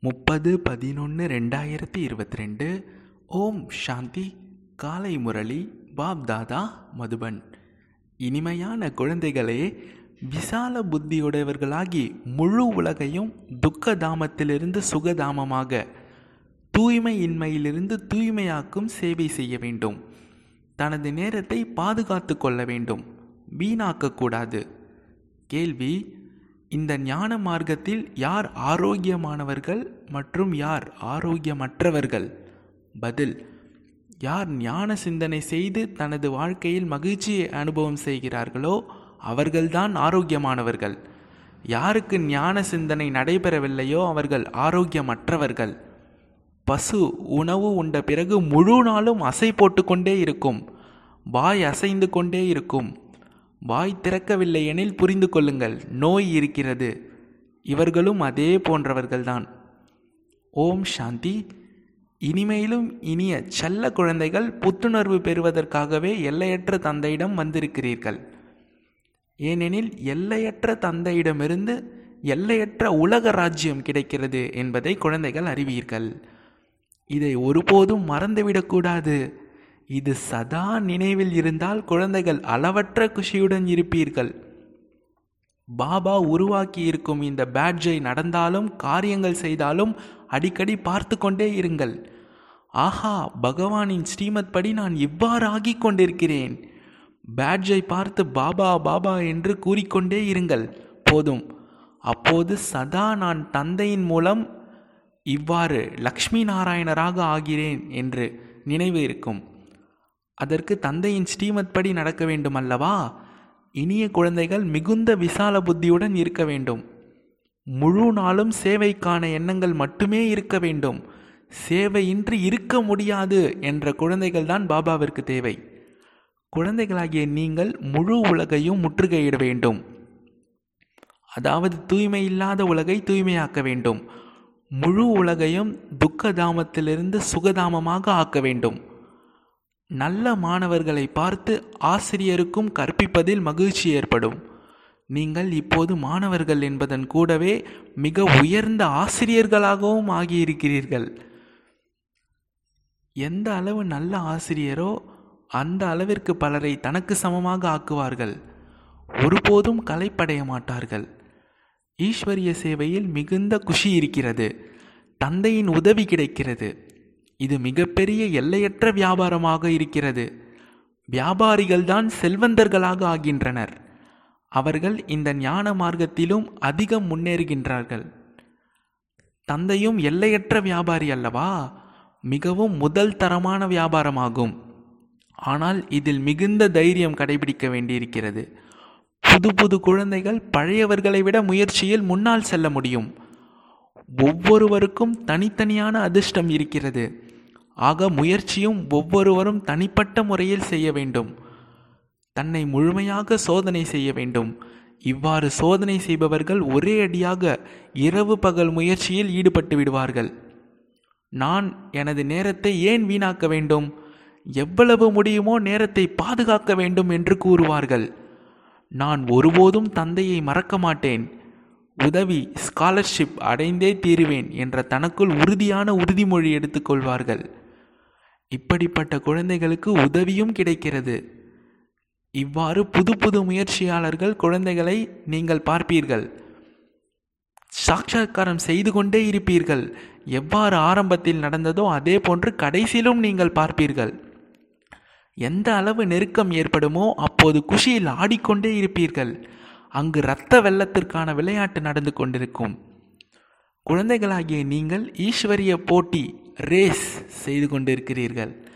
முப்பது பதினொன்று ரெண்டாயிரத்தி இருபத்தி ரெண்டு ஓம் சாந்தி. காலை முரளி. பாப் தாதா மதுபன். இனிமையான குழந்தைகளே விசால புத்தியுடையவர்களாகி முழு உலகையும் துக்க தாமத்திலிருந்து சுகதாமமாக தூய்மையின்மையிலிருந்து தூய்மையாக்கும் சேவை செய்ய வேண்டும். தனது நேரத்தை பாதுகாத்து கொள்ள வேண்டும். வீணாக்கக்கூடாது கேள்வி இந்த ஞான மார்க்கத்தில் யார் ஆரோக்கியமானவர்கள் மற்றும் யார் ஆரோக்கியமற்றவர்கள்? பதில் யார் ஞான சிந்தனை செய்து தனது வாழ்க்கையில் மகிழ்ச்சியை அனுபவம் செய்கிறார்களோ அவர்கள்தான் ஆரோக்கியமானவர்கள். யாருக்கு ஞான சிந்தனை நடைபெறவில்லையோ அவர்கள் ஆரோக்கியமற்றவர்கள். பசு உணவு உண்ட பிறகு முழு நாளும் அசை போட்டுக்கொண்டே இருக்கும். வாய் அசைந்து கொண்டே இருக்கும். வாய் திறக்கவில்லை எனில் புரிந்து கொள்ளுங்கள். நோய் இருக்கிறது. இவர்களும் அதே போன்றவர்கள்தான். ஓம் சாந்தி. இனிமேலும் இனிய செல்ல குழந்தைகள் புத்துணர்வு பெறுவதற்காகவே எல்லையற்ற தந்தையிடம் வந்திருக்கிறீர்கள். ஏனெனில் எல்லையற்ற தந்தையிடமிருந்து எல்லையற்ற உலக ராஜ்யம் கிடைக்கிறது என்பதை குழந்தைகள் அறிவீர்கள். இதை ஒருபோதும் மறந்துவிடக்கூடாது. இது சதா நினைவில் இருந்தால் குழந்தைகள் அளவற்ற குஷியுடன் இருப்பீர்கள். பாபா உருவாக்கி இருக்கும் இந்த பேட்ஜை நடந்தாலும் காரியங்கள் செய்தாலும் அடிக்கடி பார்த்து கொண்டே இருங்கள். ஆஹா பகவானின் ஸ்ரீமத் படி நான் இவ்வாறு ஆகி கொண்டிருக்கிறேன். பேட்ஜை பார்த்து பாபா பாபா என்று கூறிக்கொண்டே இருங்கள். போதும். அப்போது சதா நான் தந்தையின் மூலம் இவ்வாறு லக்ஷ்மி நாராயணராக ஆகிறேன் என்று நினைவு இருக்கும். அதற்கு தந்தையின் ஸ்ரீமத் படி நடக்க வேண்டும் அல்லவா இனிய குழந்தைகள் மிகுந்த விசால புத்தியுடன் இருக்க வேண்டும். முழு நாளும் சேவைக்கான எண்ணங்கள் மட்டுமே இருக்க வேண்டும். சேவையின்றி இருக்க முடியாது என்ற குழந்தைகள் தான் பாபாவிற்கு தேவை. குழந்தைகளாகிய நீங்கள் முழு உலகையும் முற்றுகையிட வேண்டும். அதாவது தூய்மை இல்லாத உலகை தூய்மையாக்க வேண்டும். முழு உலகையும் துக்கதாமத்திலிருந்து சுகதாமமாக ஆக்க வேண்டும். நல்ல மாணவர்களை பார்த்து ஆசிரியருக்கும் கற்பிப்பதில் மகிழ்ச்சி ஏற்படும். நீங்கள் இப்போது மாணவர்கள் என்பதன் கூடவே மிக உயர்ந்த ஆசிரியர்களாகவும் ஆகியிருக்கிறீர்கள். எந்த அளவு நல்ல ஆசிரியரோ அந்த அளவிற்கு பலரை தனக்கு சமமாக ஆக்குவார்கள். ஒருபோதும் கலைப்படைய மாட்டார்கள். ஈஸ்வரிய சேவையில் மிகுந்த குஷி இருக்கிறது. தந்தையின் உதவி கிடைக்கிறது. இது மிகப்பெரிய எல்லையற்ற வியாபாரமாக இருக்கிறது. வியாபாரிகள்தான் செல்வந்தர்களாக ஆகின்றனர். அவர்கள் இந்த ஞான மார்க்கத்திலும் அதிகம் முன்னேறுகின்றார்கள். தந்தையும் எல்லையற்ற வியாபாரி அல்லவா? மிகவும் முதல் தரமான வியாபாரமாகும். ஆனால் இதில் மிகுந்த தைரியம் கடைபிடிக்க வேண்டியிருக்கிறது. புது புது குழந்தைகள் பழையவர்களை விட முயற்சியில் முன்னால் செல்ல முடியும். ஒவ்வொருவருக்கும் தனித்தனியான அதிர்ஷ்டம் இருக்கிறது. ஆக முயற்சியும் ஒவ்வொருவரும் தனிப்பட்ட முறையில் செய்ய வேண்டும். தன்னை முழுமையாக சோதனை செய்ய வேண்டும். இவ்வாறு சோதனை செய்பவர்கள் ஒரே அடியாக இரவு பகல் முயற்சியில் ஈடுபட்டு விடுவார்கள். நான் எனது நேரத்தை ஏன் வீணாக்க வேண்டும்? எவ்வளவு முடியுமோ நேரத்தை பாதுகாக்க வேண்டும் என்று கூறுவார்கள். நான் ஒருபோதும் தந்தையை மறக்க மாட்டேன். உதவி ஸ்காலர்ஷிப் அடைந்தே தீருவேன் என்ற தனக்குள் உறுதியான உறுதிமொழி எடுத்துக்கொள்வார்கள் இப்படிப்பட்ட குழந்தைகளுக்கு உதவியும் கிடைக்கிறது. இவ்வாறு புது புது முயற்சியாளர்கள் குழந்தைகளை நீங்கள் பார்ப்பீர்கள். சாட்சாத்காரம் செய்து கொண்டே இருப்பீர்கள். எவ்வாறு ஆரம்பத்தில் நடந்ததோ அதே போன்று கடைசியிலும் நீங்கள் பார்ப்பீர்கள். எந்த அளவு நெருக்கம் ஏற்படுமோ அப்போது குஷியில் ஆடிக்கொண்டே இருப்பீர்கள். அங்கு இரத்த வெள்ளத்திற்கான விளையாட்டு நடந்து கொண்டிருக்கும். குழந்தைகளாகிய நீங்கள் ஈஸ்வரிய போட்டி ரேஸ் செய்து கொண்டிருக்கிறீர்கள்.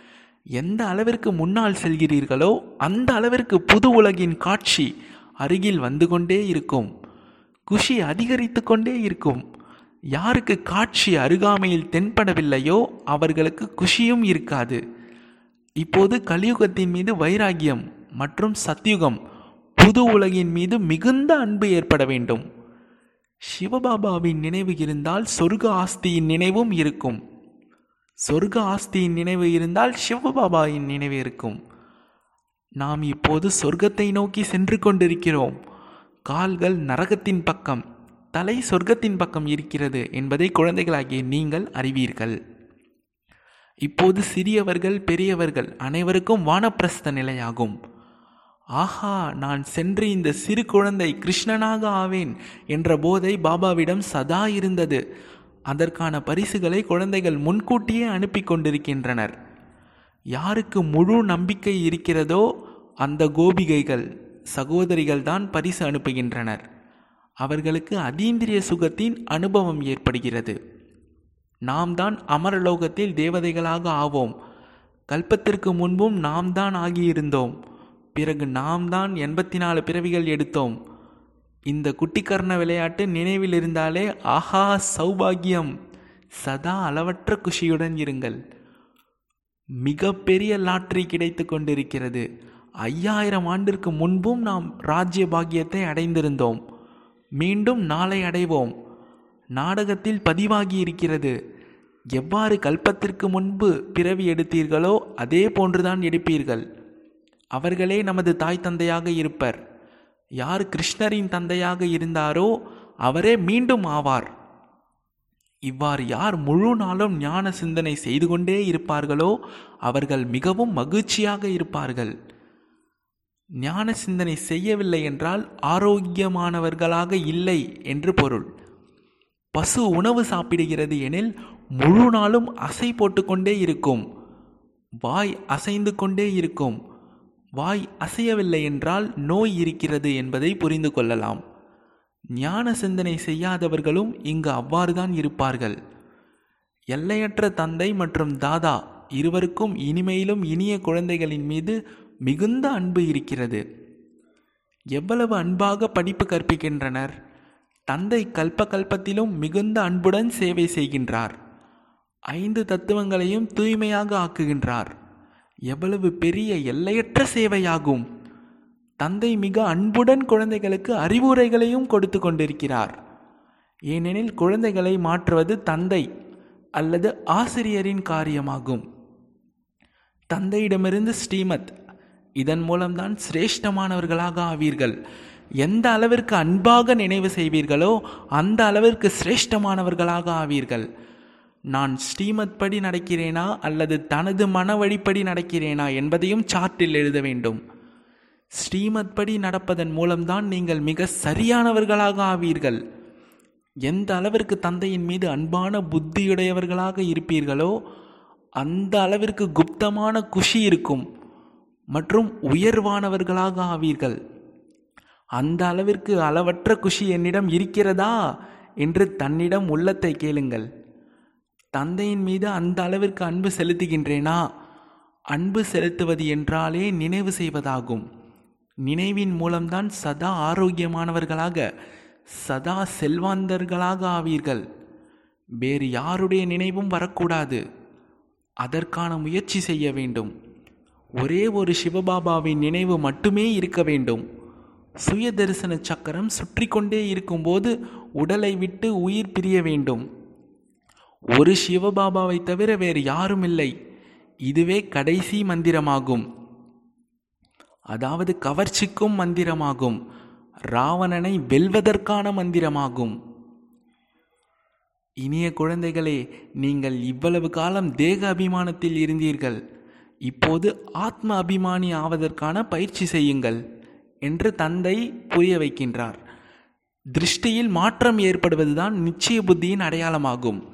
எந்த அளவிற்கு முன்னால் செல்கிறீர்களோ அந்த அளவிற்கு புது உலகின் காட்சி அருகில் வந்து கொண்டே இருக்கும். குஷி அதிகரித்து கொண்டே இருக்கும். யாருக்கு காட்சி அருகாமையில் தென்படவில்லையோ அவர்களுக்கு குஷியும் இருக்காது. இப்போது கலியுகத்தின் மீது வைராகியம் மற்றும் சத்யுகம் புது உலகின் மீது மிகுந்த அன்பு ஏற்பட வேண்டும். சிவபாபாவின் நினைவு இருந்தால் சொர்க்க ஆஸ்தியின் நினைவும் இருக்கும். சொர்க்க ஆஸ்தியின் நினைவு இருந்தால் சிவபாபாவின் நினைவு இருக்கும். நாம் இப்போது சொர்க்கத்தை நோக்கி சென்று கொண்டிருக்கிறோம். கால்கள் நரகத்தின் பக்கம் தலை சொர்க்கத்தின் பக்கம் இருக்கிறது என்பதை குழந்தைகளாகிய நீங்கள் அறிவீர்கள். இப்போது சிறியவர்கள் பெரியவர்கள் அனைவருக்கும் வானப்பிரஸ்த நிலையாகும். ஆஹா நான் சென்று இந்த சிறு குழந்தை கிருஷ்ணனாக ஆவேன் என்ற போதை பாபாவிடம் சதா இருந்தது. அதற்கான பரிசுகளை குழந்தைகள் முன்கூட்டியே அனுப்பி கொண்டிருக்கின்றனர். யாருக்கு முழு நம்பிக்கை இருக்கிறதோ அந்த கோபிகைகள் சகோதரிகள் தான் பரிசு அனுப்புகின்றனர். அவர்களுக்கு அதீந்திரிய சுகத்தின் அனுபவம் ஏற்படுகிறது. நாம் தான் அமரலோகத்தில் தேவதைகளாக ஆவோம். கல்பத்திற்கு முன்பும் நாம் தான் ஆகியிருந்தோம். பிறகு நாம் தான் எண்பத்தி நாலு பிறவிகள் எடுத்தோம். இந்த குட்டிக்கர்ண விளையாட்டு நினைவில் இருந்தாலே ஆஹா சௌபாகியம். சதா அளவற்ற குஷியுடன் இருங்கள். மிகப்பெரிய லாட்ரி கிடைத்து கொண்டிருக்கிறது. ஐயாயிரம் ஆண்டிற்கு முன்பும் நாம் ராஜ்ய பாக்கியத்தை அடைந்திருந்தோம். மீண்டும் நாளை அடைவோம். நாடகத்தில் பதிவாகி இருக்கிறது. எவ்வாறு கல்பத்திற்கு முன்பு பிறவி எடுத்தீர்களோ அதே போன்றுதான் எடுப்பீர்கள். அவர்களே நமது தாய் தந்தையாக இருப்பர். யார் கிருஷ்ணரின் தந்தையாக இருந்தாரோ அவரே மீண்டும் ஆவார். இவ்வாறு யார் முழு நாளும் ஞான சிந்தனை செய்து கொண்டே இருப்பார்களோ அவர்கள் மிகவும் மகிழ்ச்சியாக இருப்பார்கள். ஞான சிந்தனை செய்யவில்லை என்றால் ஆரோக்கியமானவர்களாக இல்லை என்று பொருள். பசு உணவு சாப்பிடுகிறது எனில் முழு நாளும் அசை போட்டுக்கொண்டே இருக்கும். வாய் அசைந்து கொண்டே இருக்கும். வாய் அசையவில்லை என்றால் நோய் இருக்கிறது என்பதை புரிந்து கொள்ளலாம். ஞான சிந்தனை செய்யாதவர்களும் இங்கு அவ்வாறுதான் இருப்பார்கள். எல்லையற்ற தந்தை மற்றும் தாதா இருவருக்கும் இனிமையிலும் இனிய குழந்தைகளின் மீது மிகுந்த அன்பு இருக்கிறது. எவ்வளவு அன்பாக படிப்பு கற்பிக்கின்றனர். தந்தை கல்ப கல்பத்திலும் மிகுந்த அன்புடன் சேவை செய்கின்றார். ஐந்து தத்துவங்களையும் தூய்மையாக ஆக்குகின்றார். எவ்வளவு பெரிய எல்லையற்ற சேவையாகும். தந்தை மிக அன்புடன் குழந்தைகளுக்கு அறிவுரைகளையும் கொடுத்து கொண்டிருக்கிறார். ஏனெனில் குழந்தைகளை மாற்றுவது தந்தை அல்லது ஆசிரியரின் காரியமாகும். தந்தையிடமிருந்து ஸ்ரீமத் இதன் மூலம்தான் சிரேஷ்டமானவர்களாக ஆவீர்கள். எந்த அளவிற்கு அன்பாக நினைவு செய்வீர்களோ அந்த அளவிற்கு சிரேஷ்டமானவர்களாக ஆவீர்கள். நான் ஸ்ரீமத் படி நடக்கிறேனா அல்லது தனது மன வழிப்படி நடக்கிறேனா என்பதையும் சார்ட்டில் எழுத வேண்டும். ஸ்ரீமத் படி நடப்பதன் மூலம்தான் நீங்கள் மிக சரியானவர்களாக ஆவீர்கள். எந்த அளவிற்கு தந்தையின் மீது அன்பான புத்தியுடையவர்களாக இருப்பீர்களோ அந்த அளவிற்கு குப்தமான குஷி இருக்கும் மற்றும் உயர்வானவர்களாக ஆவீர்கள். அந்த அளவிற்கு அளவற்ற குஷி என்னிடம் இருக்கிறதா என்று தன்னிடம் உள்ளத்தை கேளுங்கள். தந்தையின் மீது அந்த அளவிற்கு அன்பு செலுத்துகின்றேனா? அன்பு செலுத்துவது என்றாலே நினைவு செய்வதாகும். நினைவின் மூலம்தான் சதா ஆரோக்கியமானவர்களாக சதா செல்வாந்தர்களாக ஆவீர்கள். வேறு யாருடைய நினைவும் வரக்கூடாது. அதற்கான முயற்சி செய்ய வேண்டும். ஒரே ஒரு சிவபாபாவின் நினைவு மட்டுமே இருக்க வேண்டும். சுய தரிசன சக்கரம் சுற்றி கொண்டே இருக்கும்போது உடலை விட்டு உயிர் பிரிய வேண்டும். ஒரு சிவபாபாவை தவிர வேறு யாரும் இல்லை. இதுவே கடைசி மந்திரமாகும். அதாவது கவர்ச்சிக்கும் மந்திரமாகும். ராவணனை வெல்வதற்கான மந்திரமாகும். இனிய குழந்தைகளே நீங்கள் இவ்வளவு காலம் தேக அபிமானத்தில் இருந்தீர்கள். இப்போது ஆத்ம அபிமானி ஆவதற்கான பயிற்சி செய்யுங்கள் என்று தந்தை புரிய வைக்கின்றார். திருஷ்டியில் மாற்றம் ஏற்படுவதுதான் நிச்சய புத்தியின் அடையாளமாகும்.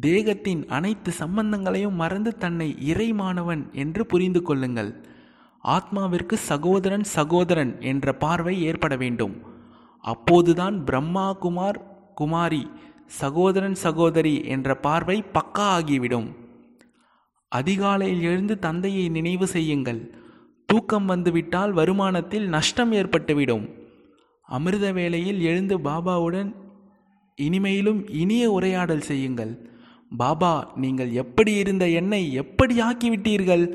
தேகத்தின் அனைத்து சம்பந்தங்களையும் மறந்து தன்னை இறைமானவன் என்று புரிந்து கொள்ளுங்கள். ஆத்மாவிற்கு சகோதரன் சகோதரன் என்ற பார்வை ஏற்பட வேண்டும். அப்போதுதான் பிரம்மா குமார் குமாரி சகோதரன் சகோதரி என்ற பார்வை பக்கா ஆகிவிடும். அதிகாலையில் எழுந்து தந்தையை நினைவு செய்யுங்கள். தூக்கம் வந்துவிட்டால் வருமானத்தில் நஷ்டம் ஏற்பட்டுவிடும். அமிர்த வேளையில் எழுந்து பாபாவுடன் இனிமையிலும் இனிய உரையாடல் செய்யுங்கள். பாபா நீங்கள் எப்படி இருந்த என்னை எப்படி ஆக்கிவிட்டீர்கள்?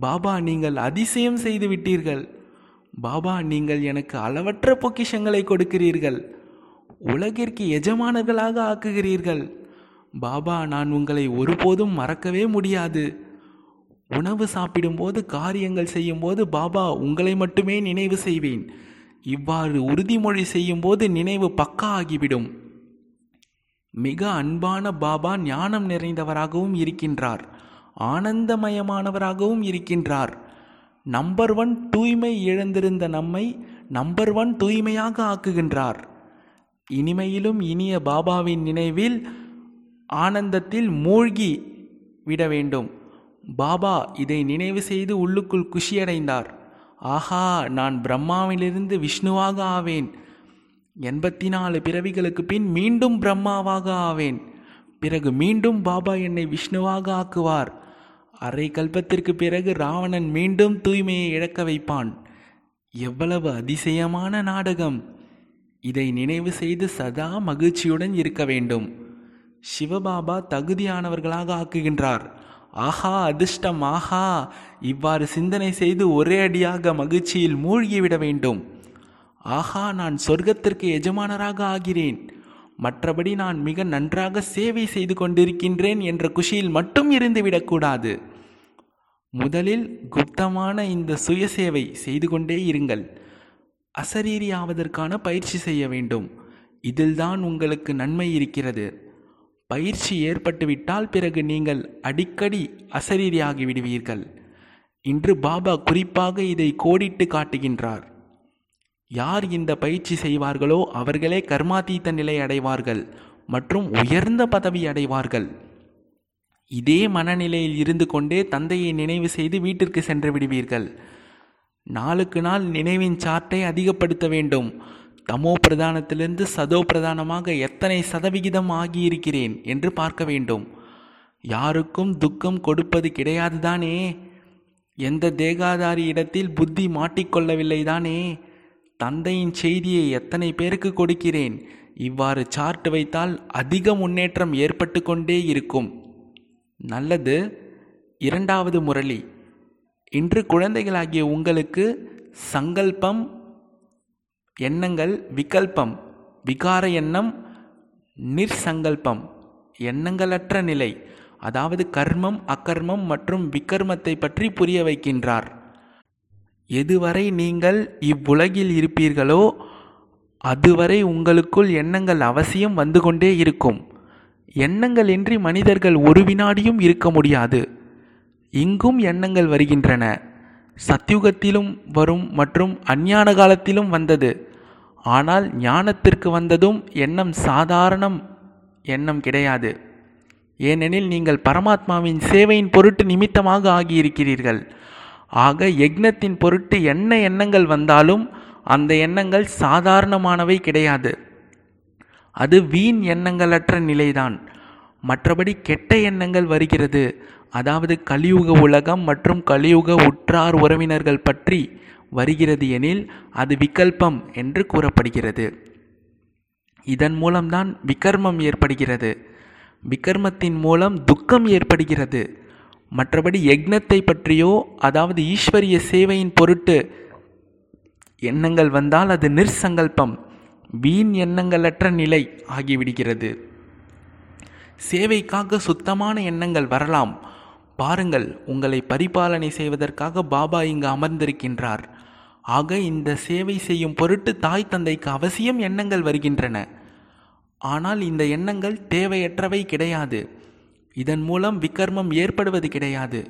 பாபா நீங்கள் அதிசயம் செய்து விட்டீர்கள். பாபா நீங்கள் எனக்கு அளவற்ற பொக்கிஷங்களை கொடுக்கிறீர்கள். உலகிற்கு எஜமானர்களாக ஆக்குகிறீர்கள். பாபா நான் உங்களை ஒருபோதும் மறக்கவே முடியாது. உணவு சாப்பிடும்போது காரியங்கள் செய்யும்போது பாபா உங்களை மட்டுமே நினைவு செய்வேன். இவ்வாறு உறுதிமொழி செய்யும்போது நினைவு பக்கா ஆகிவிடும். மிக அன்பான பாபா ஞானம் நிறைந்தவராகவும் இருக்கின்றார். ஆனந்தமயமானவராகவும் இருக்கின்றார். நம்பர் ஒன் தூய்மை இழந்திருந்த நம்மை நம்பர் ஒன் தூய்மையாக ஆக்குகின்றார். இனிமையிலும் இனிய பாபாவின் நினைவில் ஆனந்தத்தில் மூழ்கி விட வேண்டும். பாபா இதை நினைவு செய்து உள்ளுக்குள் குஷியடைந்தார். ஆஹா நான் பிரம்மாவிலிருந்து விஷ்ணுவாக ஆவேன். எண்பத்தி நாலு பிறவிகளுக்கு பின் மீண்டும் பிரம்மாவாக ஆவேன். பிறகு மீண்டும் பாபா என்னை விஷ்ணுவாக ஆக்குவார். அரை கல்பத்திற்கு பிறகு ராவணன் மீண்டும் தூய்மையை இழக்க வைப்பான். எவ்வளவு அதிசயமான நாடகம்! இதை நினைவு செய்து சதா மகிழ்ச்சியுடன் இருக்க வேண்டும். சிவபாபா தகுதியானவர்களாக ஆக்குகின்றார். ஆஹா அதிர்ஷ்டம்! ஆஹா! இவ்வாறு சிந்தனை செய்து ஒரே அடியாக மகிழ்ச்சியில் மூழ்கிவிட வேண்டும். ஆஹா நான் சொர்க்கத்திற்கு எஜமானராக ஆகிறேன். மற்றபடி நான் மிக நன்றாக சேவை செய்து கொண்டிருக்கின்றேன் என்ற குஷியில் மட்டும் இருந்துவிடக்கூடாது முதலில் குப்தமான இந்த சுய சேவை செய்து கொண்டே இருங்கள். அசரீரி ஆவதற்கான பயிற்சி செய்ய வேண்டும். இதில்தான் உங்களுக்கு நன்மை இருக்கிறது. பயிற்சி ஏற்பட்டுவிட்டால் பிறகு நீங்கள் அடிக்கடி அசரீரியாகி விடுவீர்கள். இன்று பாபா குறிப்பாக இதை கோடிட்டு காட்டுகின்றார். யார் இந்த பயிற்சி செய்வார்களோ அவர்களே கர்மாதீத்த நிலை அடைவார்கள் மற்றும் உயர்ந்த பதவி அடைவார்கள். இதே மனநிலையில் இருந்து கொண்டே தந்தையை நினைவு செய்து வீட்டிற்கு சென்று விடுவீர்கள். நாளுக்கு நாள் நினைவின் சார்ட்டை அதிகப்படுத்த வேண்டும். தமோ பிரதானத்திலிருந்து சதோ பிரதானமாக எத்தனை சதவிகிதம் ஆகியிருக்கிறேன் என்று பார்க்க வேண்டும். யாருக்கும் துக்கம் கொடுப்பது கிடையாதுதானே? எந்த தேகாதாரி இடத்தில் புத்தி மாட்டிக்கொள்ளவில்லை தானே தந்தையின் செய்தியை எத்தனை பேருக்கு கொடுக்கிறேன்? இவ்வாறு சார்ட் வைத்தால் அதிக முன்னேற்றம் ஏற்பட்டு கொண்டே இருக்கும். நல்லது. இரண்டாவது முரளி. இன்று குழந்தைகளாகிய உங்களுக்கு சங்கல்பம் எண்ணங்கள் விகல்பம் விகார எண்ணம் நிர்சங்கல்பம் எண்ணங்களற்ற நிலை அதாவது கர்மம் அக்கர்மம் மற்றும் விக்கர்மத்தை பற்றி புரிய வைக்கின்றார். எதுவரை நீங்கள் இவ்வுலகில் இருப்பீர்களோ அதுவரை உங்களுக்குள் எண்ணங்கள் அவசியம் வந்து கொண்டே இருக்கும். எண்ணங்கள் இன்றி மனிதர்கள் ஒரு வினாடியும் இருக்க முடியாது. இங்கும் எண்ணங்கள் வருகின்றன. சத்யுகத்திலும் வரும் மற்றும் அஞ்ஞான காலத்திலும் வந்தது. ஆனால் ஞானத்திற்கு வந்ததும் எண்ணம் சாதாரணம் எண்ணம் கிடையாது. ஏனெனில் நீங்கள் பரமாத்மாவின் சேவையின் பொருட்டு நிமித்தமாக ஆகியிருக்கிறீர்கள். ஆக யக்னத்தின் பொருட்டு என்ன எண்ணங்கள் வந்தாலும் அந்த எண்ணங்கள் சாதாரணமானவை கிடையாது. அது வீண் எண்ணங்களற்ற நிலைதான். மற்றபடி கெட்ட எண்ணங்கள் வருகிறது. அதாவது கலியுக உலகம் மற்றும் கலியுக உற்றார் உறவினர்கள் பற்றி வருகிறது எனில் அது விகல்பம் என்று கூறப்படுகிறது. இதன் மூலம்தான் விகர்மம் ஏற்படுகிறது. விகர்மத்தின் மூலம் துக்கம் ஏற்படுகிறது. மற்றபடி யக்னத்தை பற்றியோ அதாவது ஈஸ்வரிய சேவையின் பொருட்டு எண்ணங்கள் வந்தால் அது நிர்சங்கல்பம் வீண் எண்ணங்களற்ற நிலை ஆகிவிடுகிறது. சேவைக்காக சுத்தமான எண்ணங்கள் வரலாம். பாருங்கள் உங்களை பரிபாலனை செய்வதற்காக பாபா இங்கு அமர்ந்திருக்கின்றார். ஆக இந்த சேவை செய்யும் பொருட்டு தாய் தந்தைக்கு அவசியம் எண்ணங்கள் வருகின்றன. ஆனால் இந்த எண்ணங்கள் தேவையற்றவை கிடையாது. இதன் மூலம் விக்கர்மம் ஏற்படுவது கிடையாது.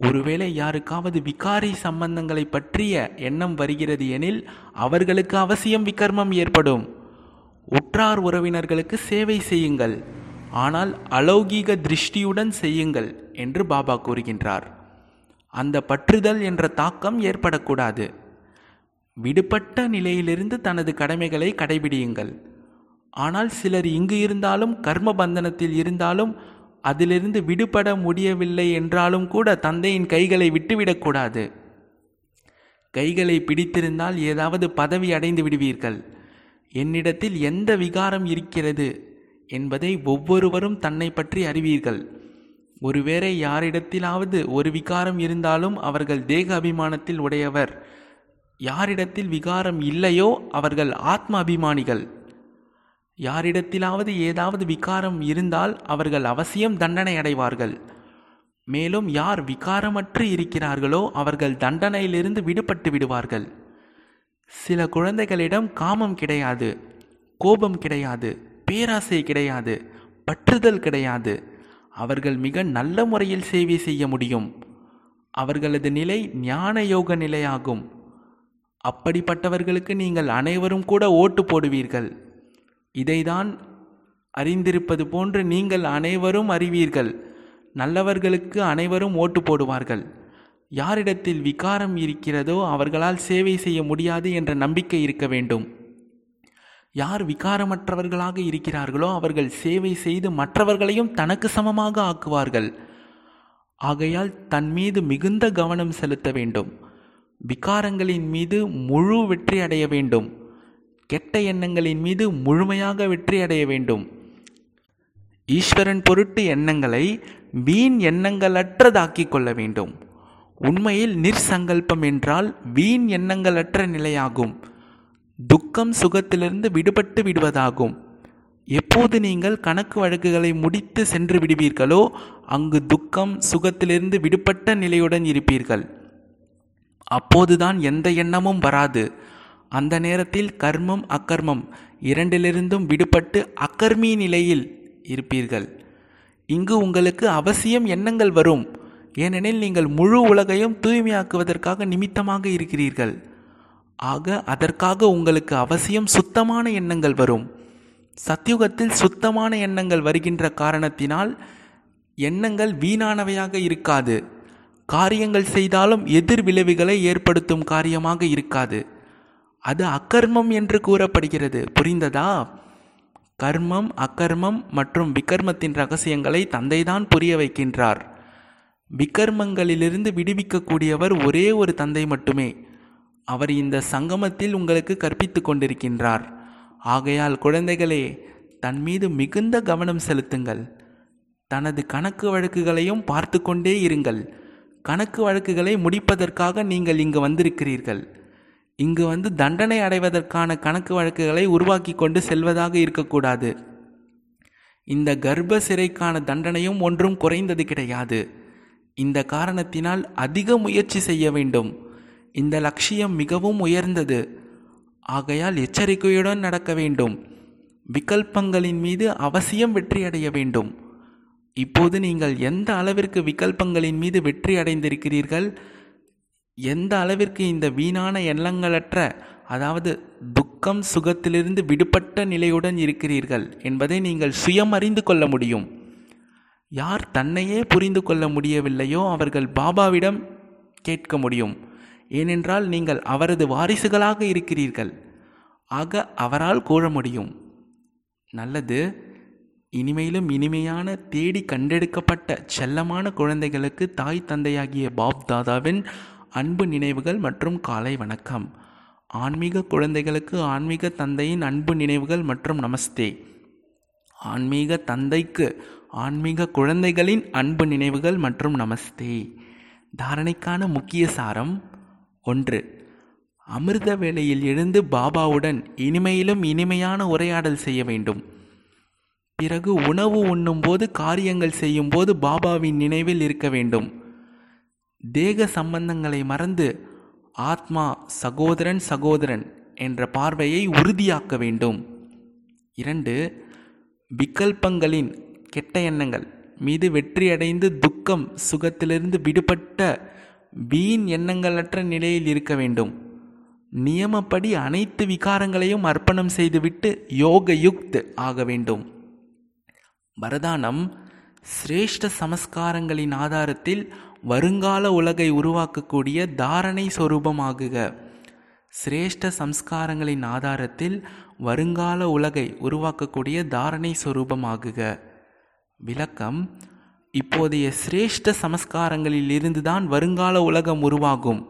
ஒருவேளை யாருக்காவது விகாரி சம்பந்தங்களை பற்றிய எண்ணம் வருகிறது எனில் அவர்களுக்கு அவசியம் விக்கர்மம் ஏற்படும். உற்றார் உறவினர்களுக்கு சேவை செய்யுங்கள். ஆனால் அலௌகீக திருஷ்டியுடன் செய்யுங்கள் என்று பாபா கூறுகின்றார். அந்த பற்றுதல் என்ற தாக்கம் ஏற்படக்கூடாது. விடுபட்ட நிலையிலிருந்து தனது கடமைகளை கடைபிடியுங்கள். ஆனால் சிலர் இங்கு இருந்தாலும் கர்ம பந்தனத்தில் இருந்தாலும் அதிலிருந்து விடுபட முடியவில்லை என்றாலும் கூட தந்தையின் கைகளை விட்டுவிடக்கூடாது கைகளை பிடித்திருந்தால் ஏதாவது பதவி அடைந்து விடுவீர்கள். என்னிடத்தில் எந்த விகாரம் இருக்கிறது என்பதை ஒவ்வொருவரும் தன்னை பற்றி அறிவீர்கள். ஒருவேளை யாரிடத்திலாவது ஒரு விகாரம் இருந்தாலும் அவர்கள் தேக அபிமானத்தில் உடையவர். யாரிடத்தில் விகாரம் இல்லையோ அவர்கள் ஆத்ம அபிமானிகள் யாரிடத்திலாவது ஏதாவது விகாரம் இருந்தால் அவர்கள் அவசியம் தண்டனை அடைவார்கள். மேலும் யார் விகாரமற்று இருக்கிறார்களோ அவர்கள் தண்டனையிலிருந்து விடுபட்டு விடுவார்கள். சில குழந்தைகளிடம் காமம் கிடையாது கோபம் கிடையாது பேராசை கிடையாது பற்றுதல் கிடையாது. அவர்கள் மிக நல்ல முறையில் சேவை செய்ய முடியும். அவர்களது நிலை ஞான யோக நிலையாகும். அப்படிப்பட்டவர்களுக்கு நீங்கள் அனைவரும் கூட ஓட்டு போடுவீர்கள். இதைதான் அறிந்திருப்பது போன்று நீங்கள் அனைவரும் அறிவீர்கள். நல்லவர்களுக்கு அனைவரும் ஓட்டு போடுவார்கள். யாரிடத்தில் விகாரம் இருக்கிறதோ அவர்களால் சேவை செய்ய முடியாது என்ற நம்பிக்கை இருக்க வேண்டும். யார் விகாரமற்றவர்களாக இருக்கிறார்களோ அவர்கள் சேவை செய்து மற்றவர்களையும் தனக்கு சமமாக ஆக்குவார்கள். ஆகையால் தன் மீது மிகுந்த கவனம் செலுத்த வேண்டும். விகாரங்களின் மீது முழு வெற்றி அடைய வேண்டும். கெட்ட எண்ணங்களின் மீது முழுமையாக வெற்றி அடைய வேண்டும். ஈஸ்வரன் பொருட்டு எண்ணங்களை வீண் எண்ணங்களற்றதாக்கிக் கொள்ள வேண்டும். உண்மையில் நிர்சங்கல்பம் என்றால் வீண் எண்ணங்களற்ற நிலையாகும். துக்கம் சுகத்திலிருந்து விடுபட்டு விடுவதாகும். எப்போது நீங்கள் கணக்கு வழக்குகளை முடித்து சென்று விடுவீர்களோ அங்கு துக்கம் சுகத்திலிருந்து விடுபட்ட நிலையுடன் இருப்பீர்கள். அப்போதுதான் எந்த எண்ணமும் வராது. அந்த நேரத்தில் கர்மம் அக்கர்மம் இரண்டிலிருந்தும் விடுபட்டு அக்கர்மி நிலையில் இருப்பீர்கள். இங்கு உங்களுக்கு அவசியம் எண்ணங்கள் வரும். ஏனெனில் நீங்கள் முழு உலகையும் தூய்மையாக்குவதற்காக நிமித்தமாக இருக்கிறீர்கள். ஆக அதற்காக உங்களுக்கு அவசியம் சுத்தமான எண்ணங்கள் வரும். சத்யுகத்தில் சுத்தமான எண்ணங்கள் வருகின்ற காரணத்தினால் எண்ணங்கள் வீணானவையாக இருக்காது. காரியங்கள் செய்தாலும் எதிர் விளைவுகளை ஏற்படுத்தும் காரியமாக இருக்காது. அது அக்கர்மம் என்று கூறப்படுகிறது. புரிந்ததா? கர்மம் அக்கர்மம் மற்றும் விக்கர்மத்தின் ரகசியங்களை தந்தைதான் புரிய வைக்கின்றார். விக்கர்மங்களிலிருந்து விடுவிக்கக்கூடியவர் ஒரே ஒரு தந்தை மட்டுமே. அவர் இந்த சங்கமத்தில் உங்களுக்கு கற்பித்து கொண்டிருக்கின்றார். ஆகையால் குழந்தைகளே தன் மீது மிகுந்த கவனம் செலுத்துங்கள். தனது கணக்கு வழக்குகளையும் பார்த்து கொண்டே இருங்கள். கணக்கு வழக்குகளை முடிப்பதற்காக நீங்கள் இங்கு வந்திருக்கிறீர்கள். இங்கு வந்து தண்டனை அடைவதற்கான கணக்கு வழக்குகளை உருவாக்கி கொண்டு செல்வதாக இருக்கக்கூடாது. இந்த கர்ப்ப சிறைக்கான தண்டனையும் ஒன்றும் குறைந்தது கிடையாது. இந்த காரணத்தினால் அதிக முயற்சி செய்ய வேண்டும். இந்த லட்சியம் மிகவும் உயர்ந்தது. ஆகையால் எச்சரிக்கையுடன் நடக்க வேண்டும். விகல்பங்களின் மீது அவசியம் வெற்றியடைய வேண்டும். இப்போது நீங்கள் எந்த அளவிற்கு விகல்பங்களின் மீது வெற்றி அடைந்திருக்கிறீர்கள்? எந்த அளவிற்கு இந்த வீணான எண்ணங்களற்ற அதாவது துக்கம் சுகத்திலிருந்து விடுபட்ட நிலையுடன் இருக்கிறீர்கள் என்பதை நீங்கள் சுயம் அறிந்து கொள்ள முடியும். யார் தன்னையே புரிந்து கொள்ள முடியவில்லையோ அவர்கள் பாபாவிடம் கேட்க முடியும். ஏனென்றால் நீங்கள் அவரது வாரிசுகளாக இருக்கிறீர்கள். ஆக அவரால் கூற முடியும். நல்லது. இனிமையிலும் இனிமையான தேடி கண்டெடுக்கப்பட்ட செல்லமான குழந்தைகளுக்கு தாய் தந்தையாகிய பாப் தாதாவின் அன்பு நினைவுகள் மற்றும் காலை வணக்கம். ஆன்மீக குழந்தைகளுக்கு ஆன்மீக தந்தையின் அன்பு நினைவுகள் மற்றும் நமஸ்தே. ஆன்மீக தந்தைக்கு ஆன்மீக குழந்தைகளின் அன்பு நினைவுகள் மற்றும் நமஸ்தே. தாரணைக்கான முக்கிய சாரம் ஒன்று. அமிர்த வேளையில் எழுந்து பாபாவுடன் இனிமையிலும் இனிமையான உரையாடல் செய்ய வேண்டும். பிறகு உணவு உண்ணும்போது காரியங்கள் செய்யும்போது பாபாவின் நினைவில் இருக்க வேண்டும். தேக சம்பந்தங்களை மறந்து ஆத்மா சகோதரன் சகோதரன் என்ற பார்வையை உறுதியாக்க வேண்டும். இரண்டு விகல்பங்களின் கெட்ட எண்ணங்கள் மீது வெற்றியடைந்து துக்கம் சுகத்திலிருந்து விடுபட்ட வீண் எண்ணங்களற்ற நிலையில் இருக்க வேண்டும். நியமப்படி அனைத்து விகாரங்களையும் அர்ப்பணம் செய்துவிட்டு யோக யுக்த் ஆக வேண்டும். வரதானம் சிரேஷ்ட சமஸ்காரங்களின் ஆதாரத்தில் வருங்கால உலகை உருவாக்கக்கூடிய தாரணை சொரூபமாகுக. சிரேஷ்ட சம்ஸ்காரங்களின் ஆதாரத்தில் வருங்கால உலகை உருவாக்கக்கூடிய தாரணை சொரூபமாகுக. விளக்கம் இப்போதைய சிரேஷ்ட சமஸ்காரங்களில் இருந்துதான் வருங்கால உலகம் உருவாகும்.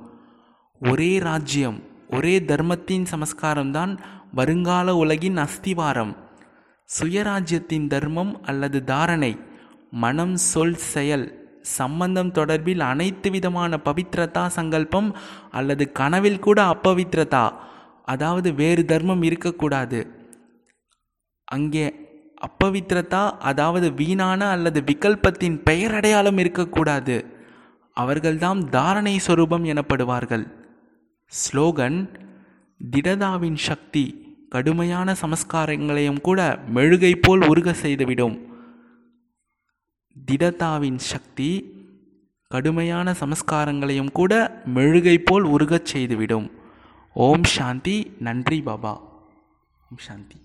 ஒரே ராஜ்யம் ஒரே தர்மத்தின் சமஸ்காரம்தான் வருங்கால உலகின் அஸ்திவாரம். சுயராஜ்யத்தின் தர்மம் அல்லது தாரணை மனம் சொல் செயல் சம்பந்தம் தொடர்பில் அனைத்து விதமான பவித்ரதா சங்கல்பம் அல்லது கனவில் கூட அப்பவித்ரதா. அதாவது வேறு தர்மம் இருக்கக்கூடாது. அங்கே அப்பவித்ரதா அதாவது வீணான அல்லது விகல்பத்தின் பெயரடையாளம் இருக்கக்கூடாது. அவர்கள்தாம் தாரணை சொரூபம் எனப்படுவார்கள். ஸ்லோகன் திடதாவின் சக்தி கடுமையான சமஸ்காரங்களையும் கூட மெழுகை போல் உருக செய்துவிடும். திடதாவின் சக்தி கடுமையான சமஸ்காரங்களையும் கூட மெழுகை போல் உருகச் செய்துவிடும். ஓம் சாந்தி நன்றி பாபா. ஓம் சாந்தி.